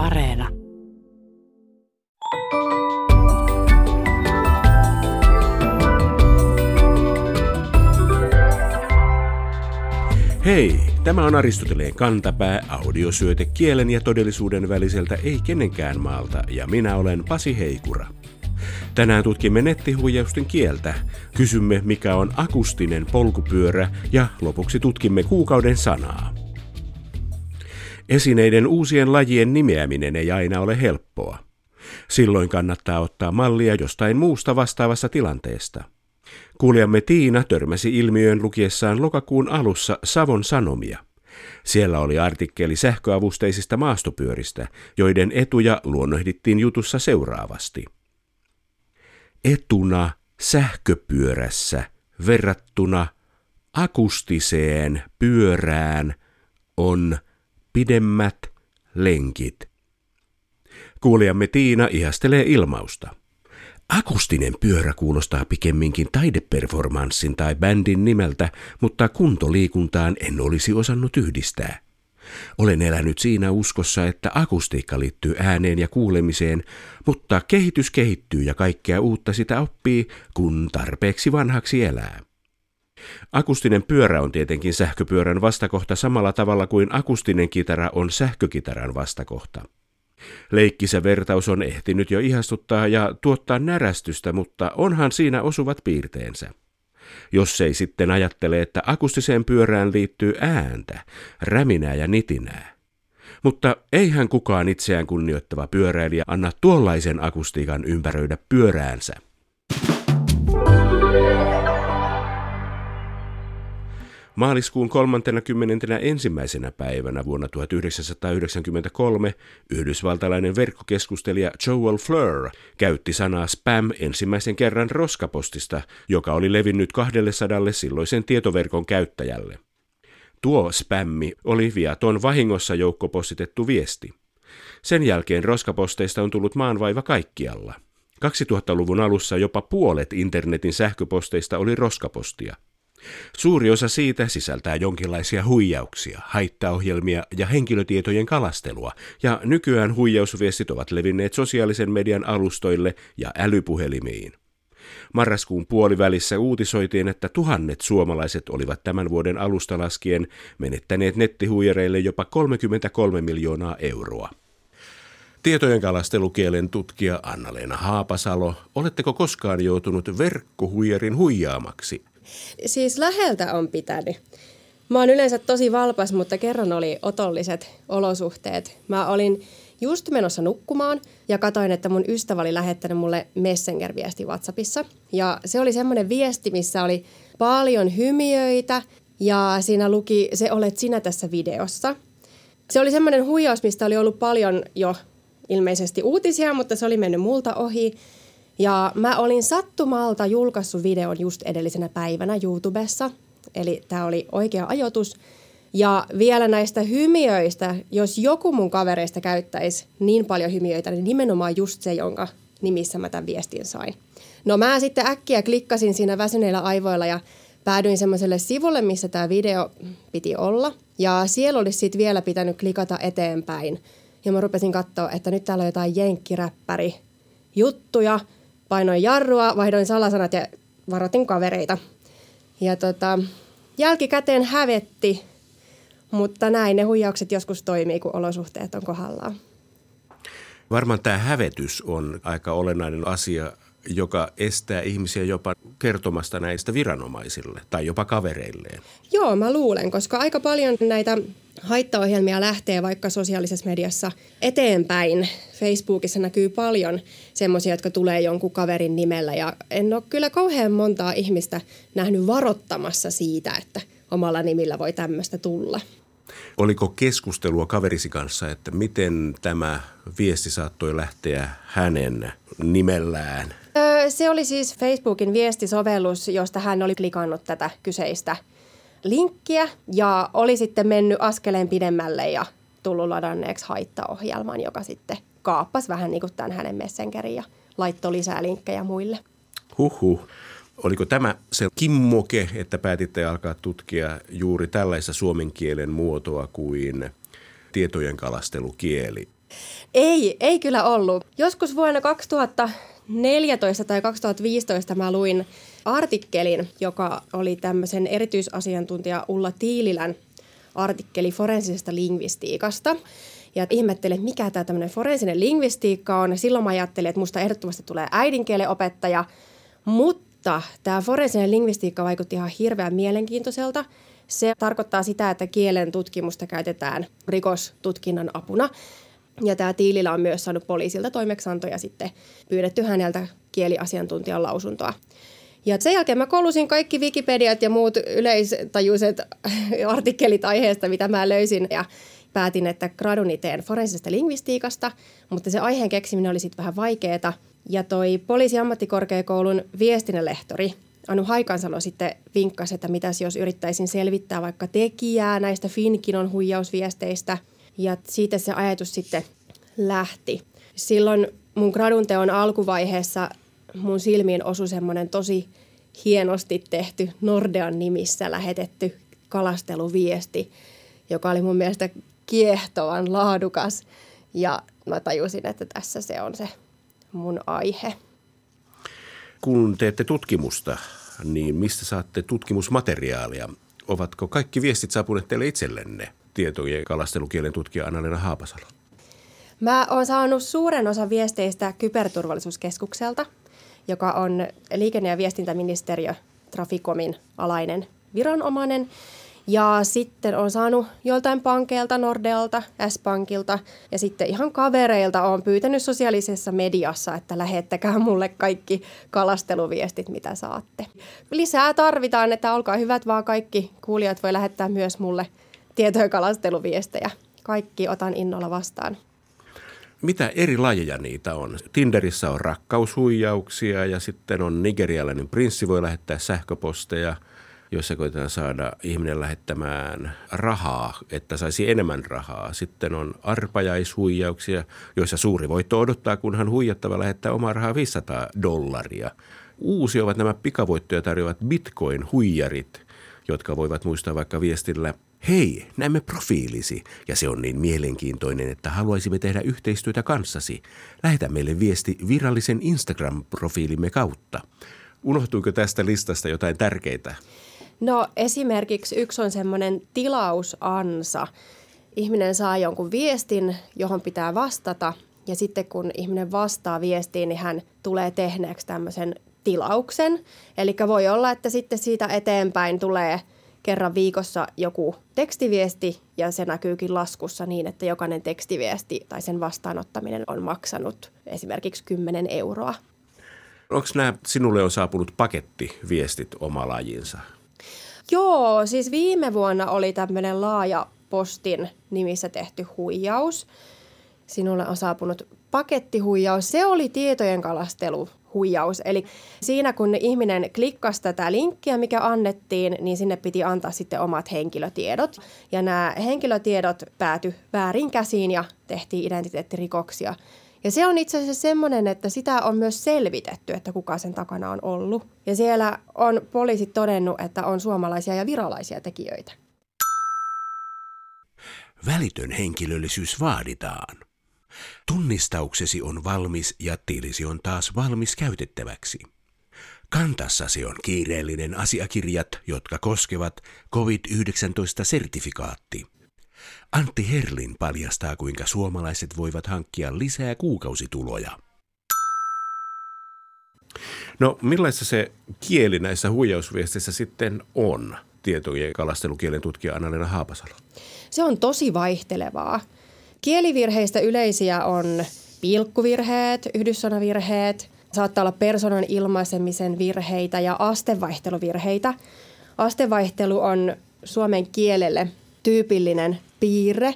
Areena. Hei, tämä on Aristoteleen kantapää, audiosyöte kielen ja todellisuuden väliseltä ei kenenkään maalta, ja minä olen Pasi Heikura. Tänään tutkimme nettihuijausten kieltä, kysymme mikä on akustinen polkupyörä ja lopuksi tutkimme kuukauden sanaa. Esineiden uusien lajien nimeäminen ei aina ole helppoa. Silloin kannattaa ottaa mallia jostain muusta vastaavassa tilanteesta. Kuulijamme Tiina törmäsi ilmiöön lukiessaan lokakuun alussa Savon Sanomia. Siellä oli artikkeli sähköavusteisista maastopyöristä, joiden etuja luonnohdittiin jutussa seuraavasti. Etuna sähköpyörässä verrattuna akustiseen pyörään on pidemmät lenkit. Kuulijamme Tiina ihastelee ilmausta. Akustinen pyörä kuulostaa pikemminkin taideperformanssin tai bändin nimeltä, mutta kuntoliikuntaan en olisi osannut yhdistää. Olen elänyt siinä uskossa, että akustiikka liittyy ääneen ja kuulemiseen, mutta kehitys kehittyy ja kaikkea uutta sitä oppii, kun tarpeeksi vanhaksi elää. Akustinen pyörä on tietenkin sähköpyörän vastakohta samalla tavalla kuin akustinen kitara on sähkökitaran vastakohta. Leikkisä vertaus on ehtinyt jo ihastuttaa ja tuottaa närästystä, mutta onhan siinä osuvat piirteensä. Jos ei sitten ajattele, että akustiseen pyörään liittyy ääntä, räminää ja nitinää. Mutta eihän kukaan itseään kunnioittava pyöräilijä anna tuollaisen akustiikan ympäröidä pyöräänsä. Maaliskuun 31. päivänä vuonna 1993 yhdysvaltalainen verkkokeskustelija Joel Fleur käytti sanaa spam ensimmäisen kerran roskapostista, joka oli levinnyt 200 silloisen tietoverkon käyttäjälle. Tuo spämmi oli viaton vahingossa joukkopostitettu viesti. Sen jälkeen roskaposteista on tullut maanvaiva kaikkialla. 2000-luvun alussa jopa puolet internetin sähköposteista oli roskapostia. Suuri osa siitä sisältää jonkinlaisia huijauksia, haittaohjelmia ja henkilötietojen kalastelua, ja nykyään huijausviestit ovat levinneet sosiaalisen median alustoille ja älypuhelimiin. Marraskuun puolivälissä uutisoitiin, että tuhannet suomalaiset olivat tämän vuoden alusta laskien menettäneet nettihuijareille jopa 33 miljoonaa euroa. Tietojen kalastelukielen tutkija Anna-Leena Haapasalo, oletteko koskaan joutunut verkkohuijarin huijaamaksi? Siis läheltä on pitänyt. Mä oon yleensä tosi valpas, mutta kerran oli otolliset olosuhteet. Mä olin just menossa nukkumaan ja katoin, että mun ystävä oli lähettänyt mulle Messenger-viesti WhatsAppissa. Ja se oli semmoinen viesti, missä oli paljon hymiöitä ja siinä luki, se olet sinä tässä videossa. Se oli semmoinen huijaus, mistä oli ollut paljon jo ilmeisesti uutisia, mutta se oli mennyt multa ohi. Ja mä olin sattumalta julkaissut videon just edellisenä päivänä YouTubessa, eli tämä oli oikea ajoitus. Ja vielä näistä hymiöistä, jos joku mun kavereista käyttäisi niin paljon hymiöitä, niin nimenomaan just se, jonka nimissä mä tämän viestin sain. No mä sitten äkkiä klikkasin siinä väsyneillä aivoilla ja päädyin semmoiselle sivulle, missä tämä video piti olla. Ja siellä olisi sitten vielä pitänyt klikata eteenpäin. Ja mä rupesin katsoa, että nyt täällä on jotain jenkkiräppäri juttuja – painoin jarrua, vaihdoin salasanat ja varoitin kavereita. Ja tota, jälkikäteen hävetti, mutta näin ne huijaukset joskus toimii, kun olosuhteet on kohdallaan. Varmaan tämä hävetys on aika olennainen asia, joka estää ihmisiä jopa kertomasta näistä viranomaisille tai jopa kavereilleen. Joo, mä luulen, koska aika paljon näitä haittaohjelmia lähtee vaikka sosiaalisessa mediassa eteenpäin. Facebookissa näkyy paljon semmoisia, jotka tulee jonkun kaverin nimellä ja en ole kyllä kauhean montaa ihmistä nähnyt varoittamassa siitä, että omalla nimillä voi tämmöistä tulla. Oliko keskustelua kaverisi kanssa, että miten tämä viesti saattoi lähteä hänen nimellään? Öö, se oli siis Facebookin viestisovellus, josta hän oli klikannut tätä kyseistä linkkiä ja oli sitten mennyt askeleen pidemmälle ja tullut ladanneeksi haittaohjelman, joka sitten kaappasi vähän niin kuin tämän hänen messengerin ja laittoi lisää linkkejä muille. Huhhuh. Oliko tämä se kimmoke, että päätitte alkaa tutkia juuri tällaista suomen kielen muotoa kuin tietojen kalastelukieli? Ei, ei kyllä ollut. Joskus vuonna 2014 tai 2015 mä luin artikkelin, joka oli tämmöisen erityisasiantuntija Ulla Tiililän artikkeli forensisesta lingvistiikasta. Ja ihmettelin, mikä tämä tämmöinen forensinen lingvistiikka on. Silloin mä ajattelin, että musta ehdottomasti tulee äidinkielen opettaja, mutta tämä forensinen lingvistiikka vaikutti ihan hirveän mielenkiintoiselta. Se tarkoittaa sitä, että kielen tutkimusta käytetään rikostutkinnan apuna. Ja tämä Tiilillä on myös saanut poliisilta toimeksiantoja sitten pyydetty häneltä kieliasiantuntijan lausuntoa. Ja sen jälkeen mä koulusin kaikki Wikipediat ja muut yleistajuiset artikkelit aiheesta, mitä mä löysin. Ja päätin, että graduni teen forensisesta lingvistiikasta, mutta se aiheen keksiminen oli sitten vähän vaikeaa. Ja toi poliisiammattikorkeakoulun viestinnän lehtori Anu Haikansalo sitten vinkkasi, että mitäs jos yrittäisin selvittää vaikka tekijää näistä Finkinon huijausviesteistä. Ja siitä se ajatus sitten lähti. Silloin mun gradun teon alkuvaiheessa mun silmiin osui semmoinen tosi hienosti tehty Nordean nimissä lähetetty kalasteluviesti, joka oli mun mielestä kiehtovan laadukas. Ja mä tajusin, että tässä se on se mun aihe. Kun teette tutkimusta, niin mistä saatte tutkimusmateriaalia? Ovatko kaikki viestit saapuneet teille itsellenne? Tietojen kalastelukielen tutkija Anna-Leena Haapasalo. Mä oon saanut suuren osan viesteistä Kyberturvallisuuskeskukselta, joka on liikenne- ja viestintäministeriö Traficomin alainen viranomainen. Ja sitten on saanut joltain pankeilta, Nordealta, S-Pankilta ja sitten ihan kavereilta on pyytänyt sosiaalisessa mediassa, että lähettäkää mulle kaikki kalasteluviestit, mitä saatte. Lisää tarvitaan, että olkaa hyvät vaan kaikki kuulijat voi lähettää myös mulle tietoja kalasteluviestejä. Kaikki otan innolla vastaan. Mitä eri lajeja niitä on? Tinderissä on rakkaushuijauksia ja sitten on nigerialainen prinssi voi lähettää sähköposteja – joissa koitetaan saada ihminen lähettämään rahaa, että saisi enemmän rahaa. Sitten on arpajaishuijauksia, joissa suuri voitto odottaa, kunhan huijattava lähettää omaa rahaa 500 dollaria. Uusi ovat nämä pikavoittoja tarjoavat bitcoin-huijarit, jotka voivat muistaa vaikka viestillä Hei, näemme profiilisi ja se on niin mielenkiintoinen, että haluaisimme tehdä yhteistyötä kanssasi. Lähetä meille viesti virallisen Instagram-profiilimme kautta. Unohtuiko tästä listasta jotain tärkeitä? No esimerkiksi yksi on semmoinen tilausansa. Ihminen saa jonkun viestin, johon pitää vastata ja sitten kun ihminen vastaa viestiin, niin hän tulee tehneeksi tämmöisen tilauksen. Eli voi olla, että sitten siitä eteenpäin tulee kerran viikossa joku tekstiviesti ja se näkyykin laskussa niin, että jokainen tekstiviesti tai sen vastaanottaminen on maksanut esimerkiksi 10 euroa. Onko nämä sinulle on saapunut pakettiviestit oma lajinsa? Joo, siis viime vuonna oli tämmöinen laaja postin nimissä tehty huijaus. Sinulle on saapunut pakettihuijaus. Se oli tietojen kalastelu huijaus. Eli siinä kun ihminen klikkasi tätä linkkiä, mikä annettiin, niin sinne piti antaa sitten omat henkilötiedot. Ja nämä henkilötiedot pääty väärin käsiin ja tehtiin identiteettirikoksia. Ja se on itse asiassa semmoinen, että sitä on myös selvitetty, että kuka sen takana on ollut. Ja siellä on poliisit todennut, että on suomalaisia ja virolaisia tekijöitä. Välitön henkilöllisyys vaaditaan. Tunnistauksesi on valmis ja tilisi on taas valmis käytettäväksi. Kantassasi on kiireellinen asiakirjat, jotka koskevat COVID-19-sertifikaatti. Antti Herlin paljastaa, kuinka suomalaiset voivat hankkia lisää kuukausituloja. No millaista se kieli näissä huijausviesteissä sitten on, tietojen kalastelukielen tutkija Anna-Leena Haapasalo? Se on tosi vaihtelevaa. Kielivirheistä yleisiä on pilkkuvirheet, yhdyssanavirheet, saattaa olla persoonan ilmaisemisen virheitä ja astevaihteluvirheitä. Astevaihtelu on suomen kielelle tyypillinen piirre.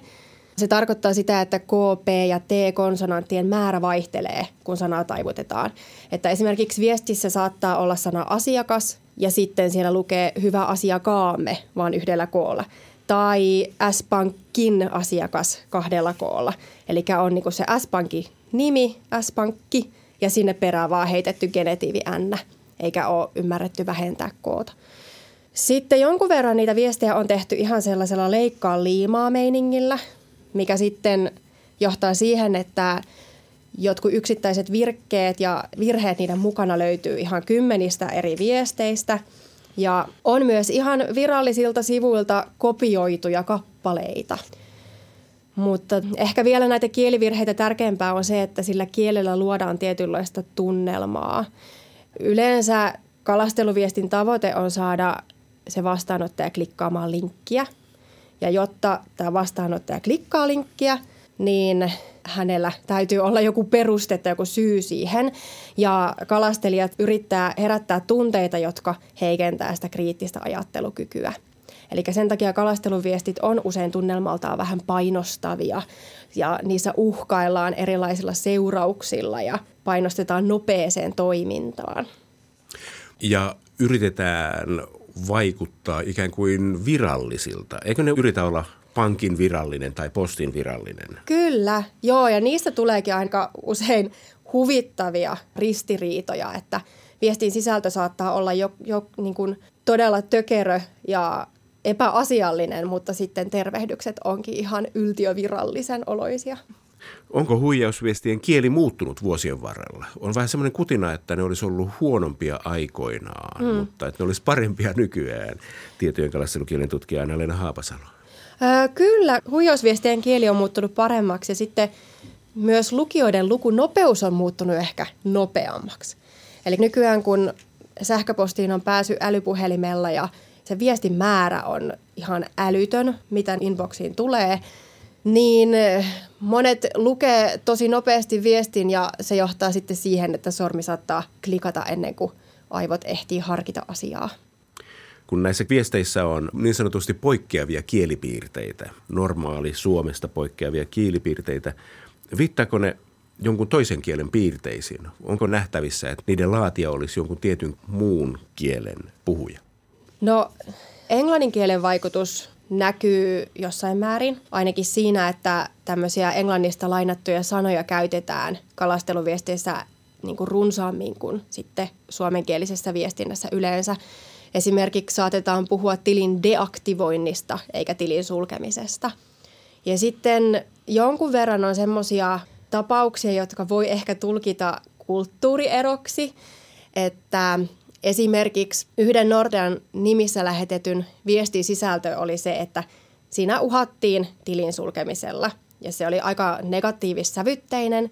Se tarkoittaa sitä, että K, P ja T-konsonanttien määrä vaihtelee, kun sanaa taivutetaan. Että esimerkiksi viestissä saattaa olla sana asiakas ja sitten siellä lukee hyvä asiakaamme vaan yhdellä koolla. Tai S-Pankin asiakas kahdella koolla. Eli on niin se S-Pankin nimi, S-Pankki ja sinne perään vaan heitetty genetiivi N, eikä ole ymmärretty vähentää koota. Sitten jonkun verran niitä viestejä on tehty ihan sellaisella leikkaa liimaa meiningillä, mikä sitten johtaa siihen, että jotkut yksittäiset virkkeet ja virheet niiden mukana löytyy ihan kymmenistä eri viesteistä. Ja on myös ihan virallisilta sivuilta kopioituja kappaleita. Mutta ehkä vielä näitä kielivirheitä tärkeämpää on se, että sillä kielellä luodaan tietynlaista tunnelmaa. Yleensä kalasteluviestin tavoite on saada se vastaanottaja klikkaamaan linkkiä. Ja jotta tämä vastaanottaja klikkaa linkkiä, niin hänellä täytyy olla joku peruste tai joku syy siihen. Ja kalastelijat yrittää herättää tunteita, jotka heikentää sitä kriittistä ajattelukykyä. Eli sen takia kalasteluviestit on usein tunnelmaltaan vähän painostavia ja niissä uhkaillaan erilaisilla seurauksilla ja painostetaan nopeeseen toimintaan. Ja yritetään vaikuttaa ikään kuin virallisilta. Eikö ne yritä olla pankin virallinen tai postin virallinen? Kyllä, joo ja niistä tuleekin aika usein huvittavia ristiriitoja, että viestin sisältö saattaa olla jo, jo niin kuin todella tökerö ja epäasiallinen, mutta sitten tervehdykset onkin ihan yltiövirallisen oloisia. Onko huijausviestien kieli muuttunut vuosien varrella? On vähän semmoinen kutina, että ne olisi ollut huonompia aikoinaan, mm. mutta että ne olisi parempia nykyään. Tietojen kalastelukielen tutkija Anna-Leena Haapasalo. Öö, kyllä, huijausviestien kieli on muuttunut paremmaksi ja sitten myös lukijoiden lukunopeus on muuttunut ehkä nopeammaksi. Eli nykyään kun sähköpostiin on pääsy älypuhelimella ja se viestin määrä on ihan älytön, mitä inboxiin tulee, niin monet lukee tosi nopeasti viestin ja se johtaa sitten siihen, että sormi saattaa klikata ennen kuin aivot ehtii harkita asiaa. Kun näissä viesteissä on niin sanotusti poikkeavia kielipiirteitä, normaali Suomesta poikkeavia kielipiirteitä, viittaako ne jonkun toisen kielen piirteisiin? Onko nähtävissä, että niiden laatia olisi jonkun tietyn muun kielen puhuja? No englannin kielen vaikutus näkyy jossain määrin, ainakin siinä, että tämmöisiä englannista lainattuja sanoja käytetään kalasteluviesteissä niin kuin runsaammin kuin sitten suomenkielisessä viestinnässä yleensä. Esimerkiksi saatetaan puhua tilin deaktivoinnista eikä tilin sulkemisesta. Ja sitten jonkun verran on semmoisia tapauksia, jotka voi ehkä tulkita kulttuurieroksi, että Esimerkiksi yhden Nordean nimissä lähetetyn viestin sisältö oli se, että siinä uhattiin tilin sulkemisella ja se oli aika negatiivissävytteinen,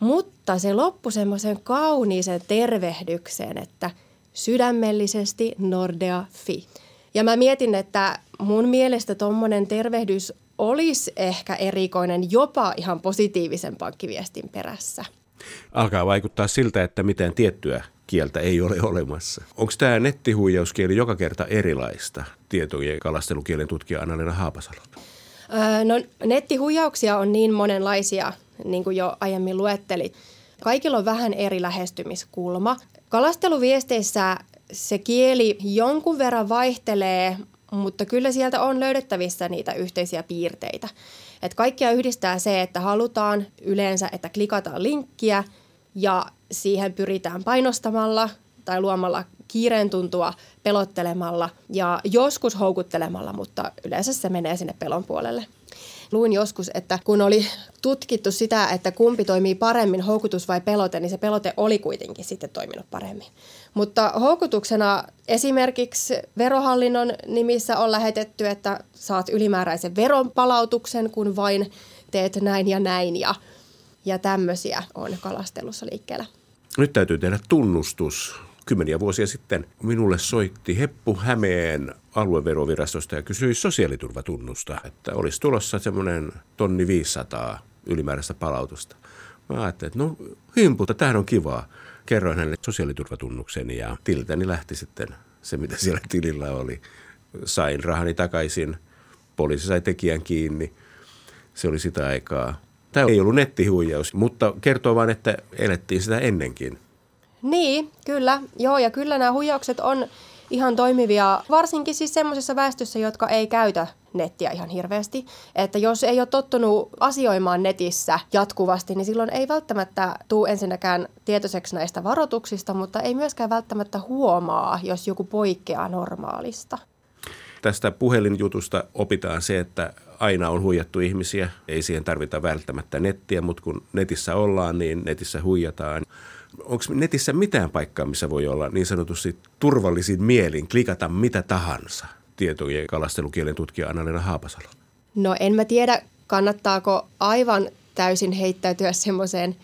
mutta se loppui semmoisen kauniisen tervehdykseen, että sydämellisesti Nordea fi. Ja mä mietin, että mun mielestä tuommoinen tervehdys olisi ehkä erikoinen jopa ihan positiivisen pankkiviestin perässä. Alkaa vaikuttaa siltä, että mitään tiettyä kieltä ei ole olemassa. Onko tämä nettihuijauskieli joka kerta erilaista? Tietojen kalastelukielen tutkija Anna-Leena Haapasalo. Öö, no nettihuijauksia on niin monenlaisia, niin kuin jo aiemmin luettelit. Kaikilla on vähän eri lähestymiskulma. Kalasteluviesteissä se kieli jonkun verran vaihtelee, mutta kyllä sieltä on löydettävissä niitä yhteisiä piirteitä. Et kaikkia yhdistää se, että halutaan yleensä, että klikataan linkkiä ja siihen pyritään painostamalla tai luomalla kiireen tuntua pelottelemalla ja joskus houkuttelemalla, mutta yleensä se menee sinne pelon puolelle. Luin joskus, että kun oli tutkittu sitä, että kumpi toimii paremmin, houkutus vai pelote, niin se pelote oli kuitenkin sitten toiminut paremmin. Mutta houkutuksena esimerkiksi verohallinnon nimissä on lähetetty, että saat ylimääräisen veronpalautuksen, kun vain teet näin ja näin ja, ja tämmöisiä on kalastelussa liikkeellä. Nyt täytyy tehdä tunnustus. Kymmeniä vuosia sitten minulle soitti Heppu Hämeen alueverovirastosta ja kysyi sosiaaliturvatunnusta, että olisi tulossa semmoinen tonni 500 ylimääräistä palautusta. Mä ajattelin, että no himpulta, tämähän on kivaa. Kerroin hänelle sosiaaliturvatunnukseni ja tiltäni lähti sitten se, mitä siellä tilillä oli. Sain rahani takaisin, poliisi sai tekijän kiinni. Se oli sitä aikaa. Tämä ei ollut nettihuijaus, mutta kertoo vain, että elettiin sitä ennenkin. Niin, kyllä. Joo, ja kyllä nämä huijaukset on ihan toimivia, varsinkin siis semmoisessa väestössä, jotka ei käytä nettiä ihan hirveästi. Että jos ei ole tottunut asioimaan netissä jatkuvasti, niin silloin ei välttämättä tule ensinnäkään tietoiseksi näistä varoituksista, mutta ei myöskään välttämättä huomaa, jos joku poikkeaa normaalista. Tästä puhelinjutusta opitaan se, että aina on huijattu ihmisiä. Ei siihen tarvita välttämättä nettiä, mutta kun netissä ollaan, niin netissä huijataan. Onko netissä mitään paikkaa, missä voi olla niin sanotusti turvallisin mielin klikata mitä tahansa? Tietojen kalastelukielen tutkija Anna-Leena Haapasalo. No en mä tiedä, kannattaako aivan täysin heittäytyä semmoiseen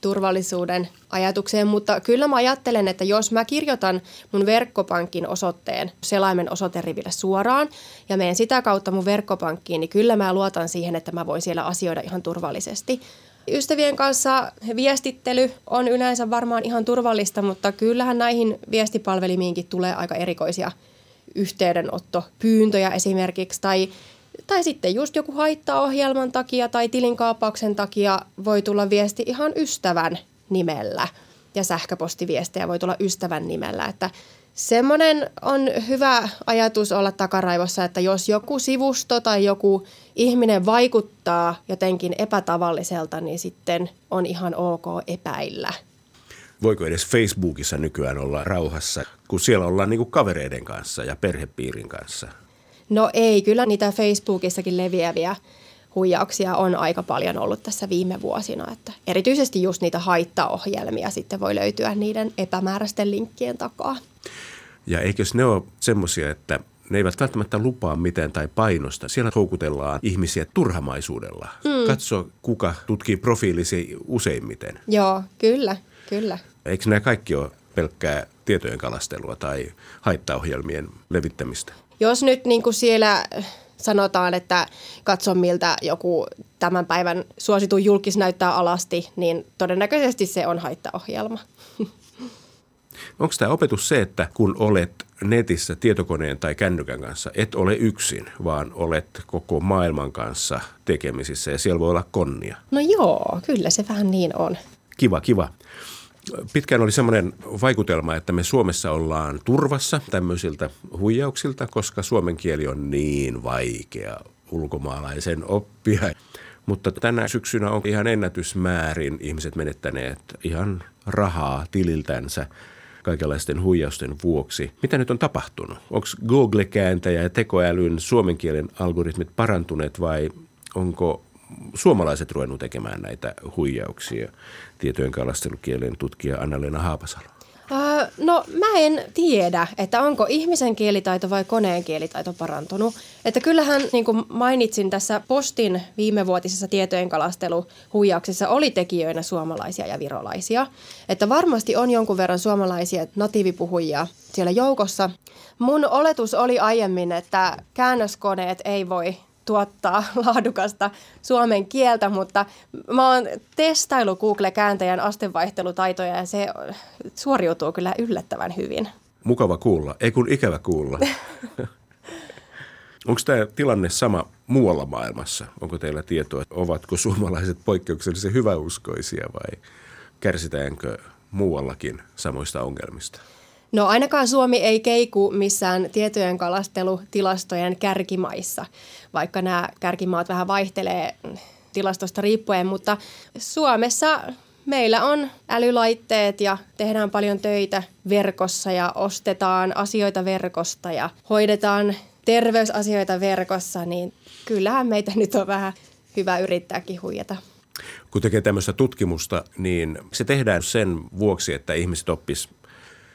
turvallisuuden ajatukseen, mutta kyllä mä ajattelen, että jos mä kirjoitan mun verkkopankin osoitteen selaimen osoiteriville suoraan ja menen sitä kautta mun verkkopankkiin, niin kyllä mä luotan siihen, että mä voin siellä asioida ihan turvallisesti. Ystävien kanssa viestittely on yleensä varmaan ihan turvallista, mutta kyllähän näihin viestipalvelimiinkin tulee aika erikoisia yhteydenottopyyntöjä esimerkiksi tai tai sitten just joku haittaohjelman takia tai tilinkaappauksen takia voi tulla viesti ihan ystävän nimellä ja sähköpostiviestejä voi tulla ystävän nimellä. Että semmoinen on hyvä ajatus olla takaraivossa, että jos joku sivusto tai joku ihminen vaikuttaa jotenkin epätavalliselta, niin sitten on ihan ok epäillä. Voiko edes Facebookissa nykyään olla rauhassa, kun siellä ollaan niin kuin kavereiden kanssa ja perhepiirin kanssa? No ei, kyllä niitä Facebookissakin leviäviä huijauksia on aika paljon ollut tässä viime vuosina. Että erityisesti just niitä haittaohjelmia sitten voi löytyä niiden epämääräisten linkkien takaa. Ja eikös ne ole semmoisia, että ne eivät välttämättä lupaa mitään tai painosta. Siellä houkutellaan ihmisiä turhamaisuudella. Mm. Katso, kuka tutkii profiilisi useimmiten. Joo, kyllä, kyllä. Eikö nämä kaikki ole pelkkää tietojen kalastelua tai haittaohjelmien levittämistä? Jos nyt niin kuin siellä sanotaan, että katso miltä joku tämän päivän suositun julkis näyttää alasti, niin todennäköisesti se on haittaohjelma. Onko tämä opetus se, että kun olet netissä tietokoneen tai kännykän kanssa, et ole yksin, vaan olet koko maailman kanssa tekemisissä ja siellä voi olla konnia? No joo, kyllä se vähän niin on. Kiva, kiva pitkään oli semmoinen vaikutelma, että me Suomessa ollaan turvassa tämmöisiltä huijauksilta, koska suomen kieli on niin vaikea ulkomaalaisen oppia. Mutta tänä syksynä on ihan ennätysmäärin ihmiset menettäneet ihan rahaa tililtänsä kaikenlaisten huijausten vuoksi. Mitä nyt on tapahtunut? Onko Google-kääntäjä ja tekoälyn suomen kielen algoritmit parantuneet vai onko suomalaiset ruvennut tekemään näitä huijauksia? Tietojen kalastelukielen tutkija Anna-Leena Haapasalo. No mä en tiedä, että onko ihmisen kielitaito vai koneen kielitaito parantunut. Että kyllähän, niin kuin mainitsin tässä Postin viimevuotisessa tietojen kalasteluhuijauksessa, oli tekijöinä suomalaisia ja virolaisia. Että varmasti on jonkun verran suomalaisia natiivipuhujia siellä joukossa. Mun oletus oli aiemmin, että käännöskoneet ei voi tuottaa laadukasta suomen kieltä, mutta mä oon testailu Google-kääntäjän astevaihtelutaitoja ja se suoriutuu kyllä yllättävän hyvin. Mukava kuulla, ei kun ikävä kuulla. Onko tämä tilanne sama muualla maailmassa? Onko teillä tietoa, ovatko suomalaiset poikkeuksellisen hyväuskoisia vai kärsitäänkö muuallakin samoista ongelmista? No ainakaan Suomi ei keiku missään tietojen kalastelutilastojen kärkimaissa, vaikka nämä kärkimaat vähän vaihtelee tilastosta riippuen, mutta Suomessa meillä on älylaitteet ja tehdään paljon töitä verkossa ja ostetaan asioita verkosta ja hoidetaan terveysasioita verkossa, niin kyllähän meitä nyt on vähän hyvä yrittääkin huijata. Kun tekee tämmöistä tutkimusta, niin se tehdään sen vuoksi, että ihmiset oppis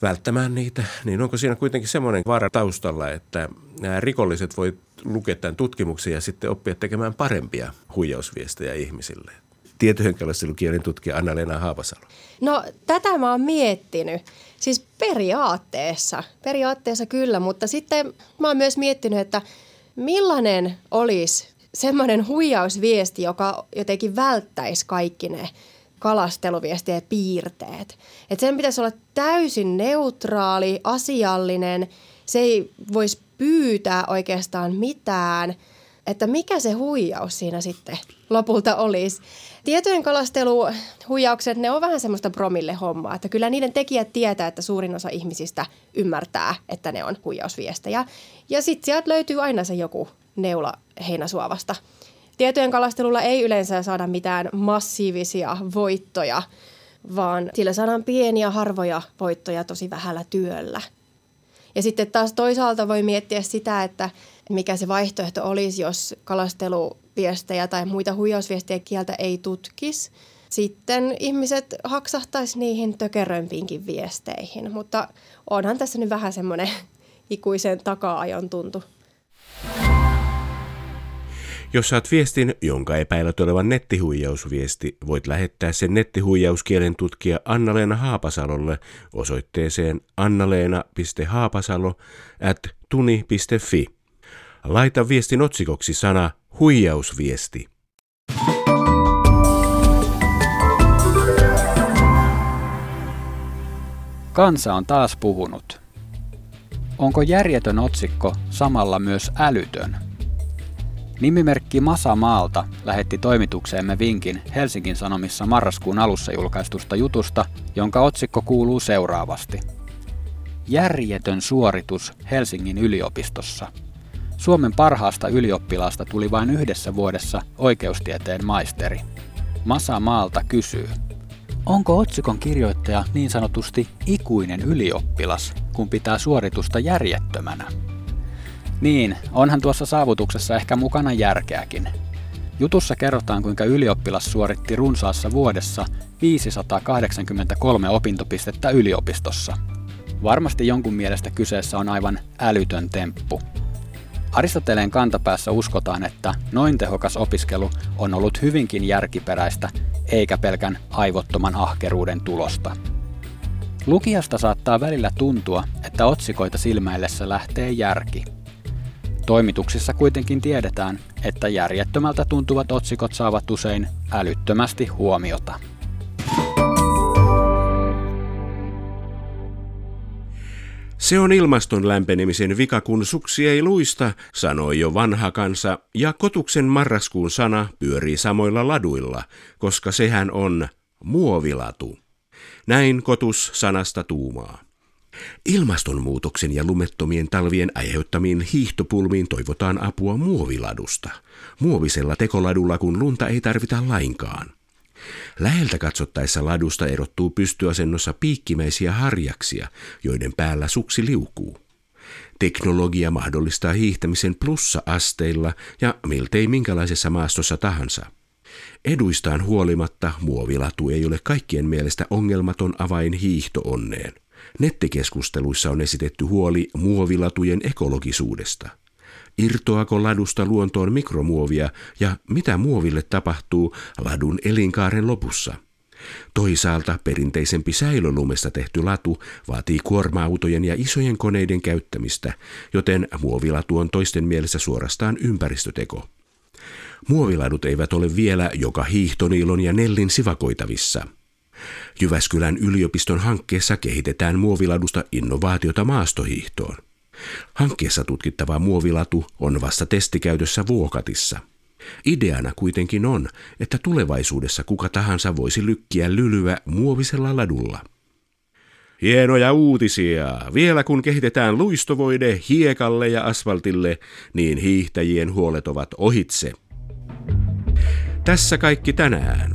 välttämään niitä, niin onko siinä kuitenkin semmoinen vaara taustalla, että nämä rikolliset voi lukea tämän tutkimuksen ja sitten oppia tekemään parempia huijausviestejä ihmisille? Tietohenkilöstökielen tutkija Anna-Leena Haapasalo. No tätä mä oon miettinyt. Siis periaatteessa, periaatteessa kyllä, mutta sitten mä oon myös miettinyt, että millainen olisi semmoinen huijausviesti, joka jotenkin välttäisi kaikki ne kalasteluviestien piirteet. Et sen pitäisi olla täysin neutraali, asiallinen, se ei voisi pyytää oikeastaan mitään, että mikä se huijaus siinä sitten lopulta olisi. Tietojen kalasteluhuijaukset, ne on vähän semmoista promille hommaa, että kyllä niiden tekijät tietää, että suurin osa ihmisistä ymmärtää, että ne on huijausviestejä. Ja sitten sieltä löytyy aina se joku neula heinäsuovasta. Tietojen kalastelulla ei yleensä saada mitään massiivisia voittoja, vaan sillä saadaan pieniä harvoja voittoja tosi vähällä työllä. Ja sitten taas toisaalta voi miettiä sitä, että mikä se vaihtoehto olisi, jos kalasteluviestejä tai muita huijausviestejä kieltä ei tutkisi. Sitten ihmiset haksahtaisi niihin tökerömpiinkin viesteihin, mutta onhan tässä nyt vähän semmoinen ikuisen taka-ajon tuntu. Jos saat viestin, jonka epäilät olevan nettihuijausviesti, voit lähettää sen nettihuijauskielen tutkija Anna-Leena Haapasalolle osoitteeseen annaleena.haapasalo at tuni.fi. Laita viestin otsikoksi sana huijausviesti. Kansa on taas puhunut. Onko järjetön otsikko samalla myös älytön? Nimimerkki Masa Maalta lähetti toimitukseemme vinkin Helsingin Sanomissa marraskuun alussa julkaistusta jutusta, jonka otsikko kuuluu seuraavasti. Järjetön suoritus Helsingin yliopistossa. Suomen parhaasta ylioppilaasta tuli vain yhdessä vuodessa oikeustieteen maisteri. Masa Maalta kysyy, onko otsikon kirjoittaja niin sanotusti ikuinen ylioppilas, kun pitää suoritusta järjettömänä? Niin, onhan tuossa saavutuksessa ehkä mukana järkeäkin. Jutussa kerrotaan, kuinka ylioppilas suoritti runsaassa vuodessa 583 opintopistettä yliopistossa. Varmasti jonkun mielestä kyseessä on aivan älytön temppu. Aristoteleen kantapäässä uskotaan, että noin tehokas opiskelu on ollut hyvinkin järkiperäistä, eikä pelkän aivottoman ahkeruuden tulosta. Lukijasta saattaa välillä tuntua, että otsikoita silmäillessä lähtee järki – Toimituksissa kuitenkin tiedetään, että järjettömältä tuntuvat otsikot saavat usein älyttömästi huomiota. Se on ilmaston lämpenemisen vika, kun suksi ei luista, sanoi jo vanha kansa, ja kotuksen marraskuun sana pyörii samoilla laduilla, koska sehän on muovilatu. Näin kotus sanasta tuumaa. Ilmastonmuutoksen ja lumettomien talvien aiheuttamiin hiihtopulmiin toivotaan apua muoviladusta. Muovisella tekoladulla, kun lunta ei tarvita lainkaan. Läheltä katsottaessa ladusta erottuu pystyasennossa piikkimäisiä harjaksia, joiden päällä suksi liukuu. Teknologia mahdollistaa hiihtämisen plussa-asteilla ja miltei minkälaisessa maastossa tahansa. Eduistaan huolimatta muovilatu ei ole kaikkien mielestä ongelmaton avain hiihtoonneen. Nettikeskusteluissa on esitetty huoli muovilatujen ekologisuudesta. Irtoako ladusta luontoon mikromuovia ja mitä muoville tapahtuu ladun elinkaaren lopussa? Toisaalta perinteisempi säilölumesta tehty latu vaatii kuorma-autojen ja isojen koneiden käyttämistä, joten muovilatu on toisten mielessä suorastaan ympäristöteko. Muoviladut eivät ole vielä joka hiihtoniilon ja nellin sivakoitavissa – Jyväskylän yliopiston hankkeessa kehitetään muoviladusta innovaatiota maastohiihtoon. Hankkeessa tutkittava muovilatu on vasta testikäytössä Vuokatissa. Ideana kuitenkin on, että tulevaisuudessa kuka tahansa voisi lykkiä lylyä muovisella ladulla. Hienoja uutisia! Vielä kun kehitetään luistovoide hiekalle ja asfaltille, niin hiihtäjien huolet ovat ohitse. Tässä kaikki tänään.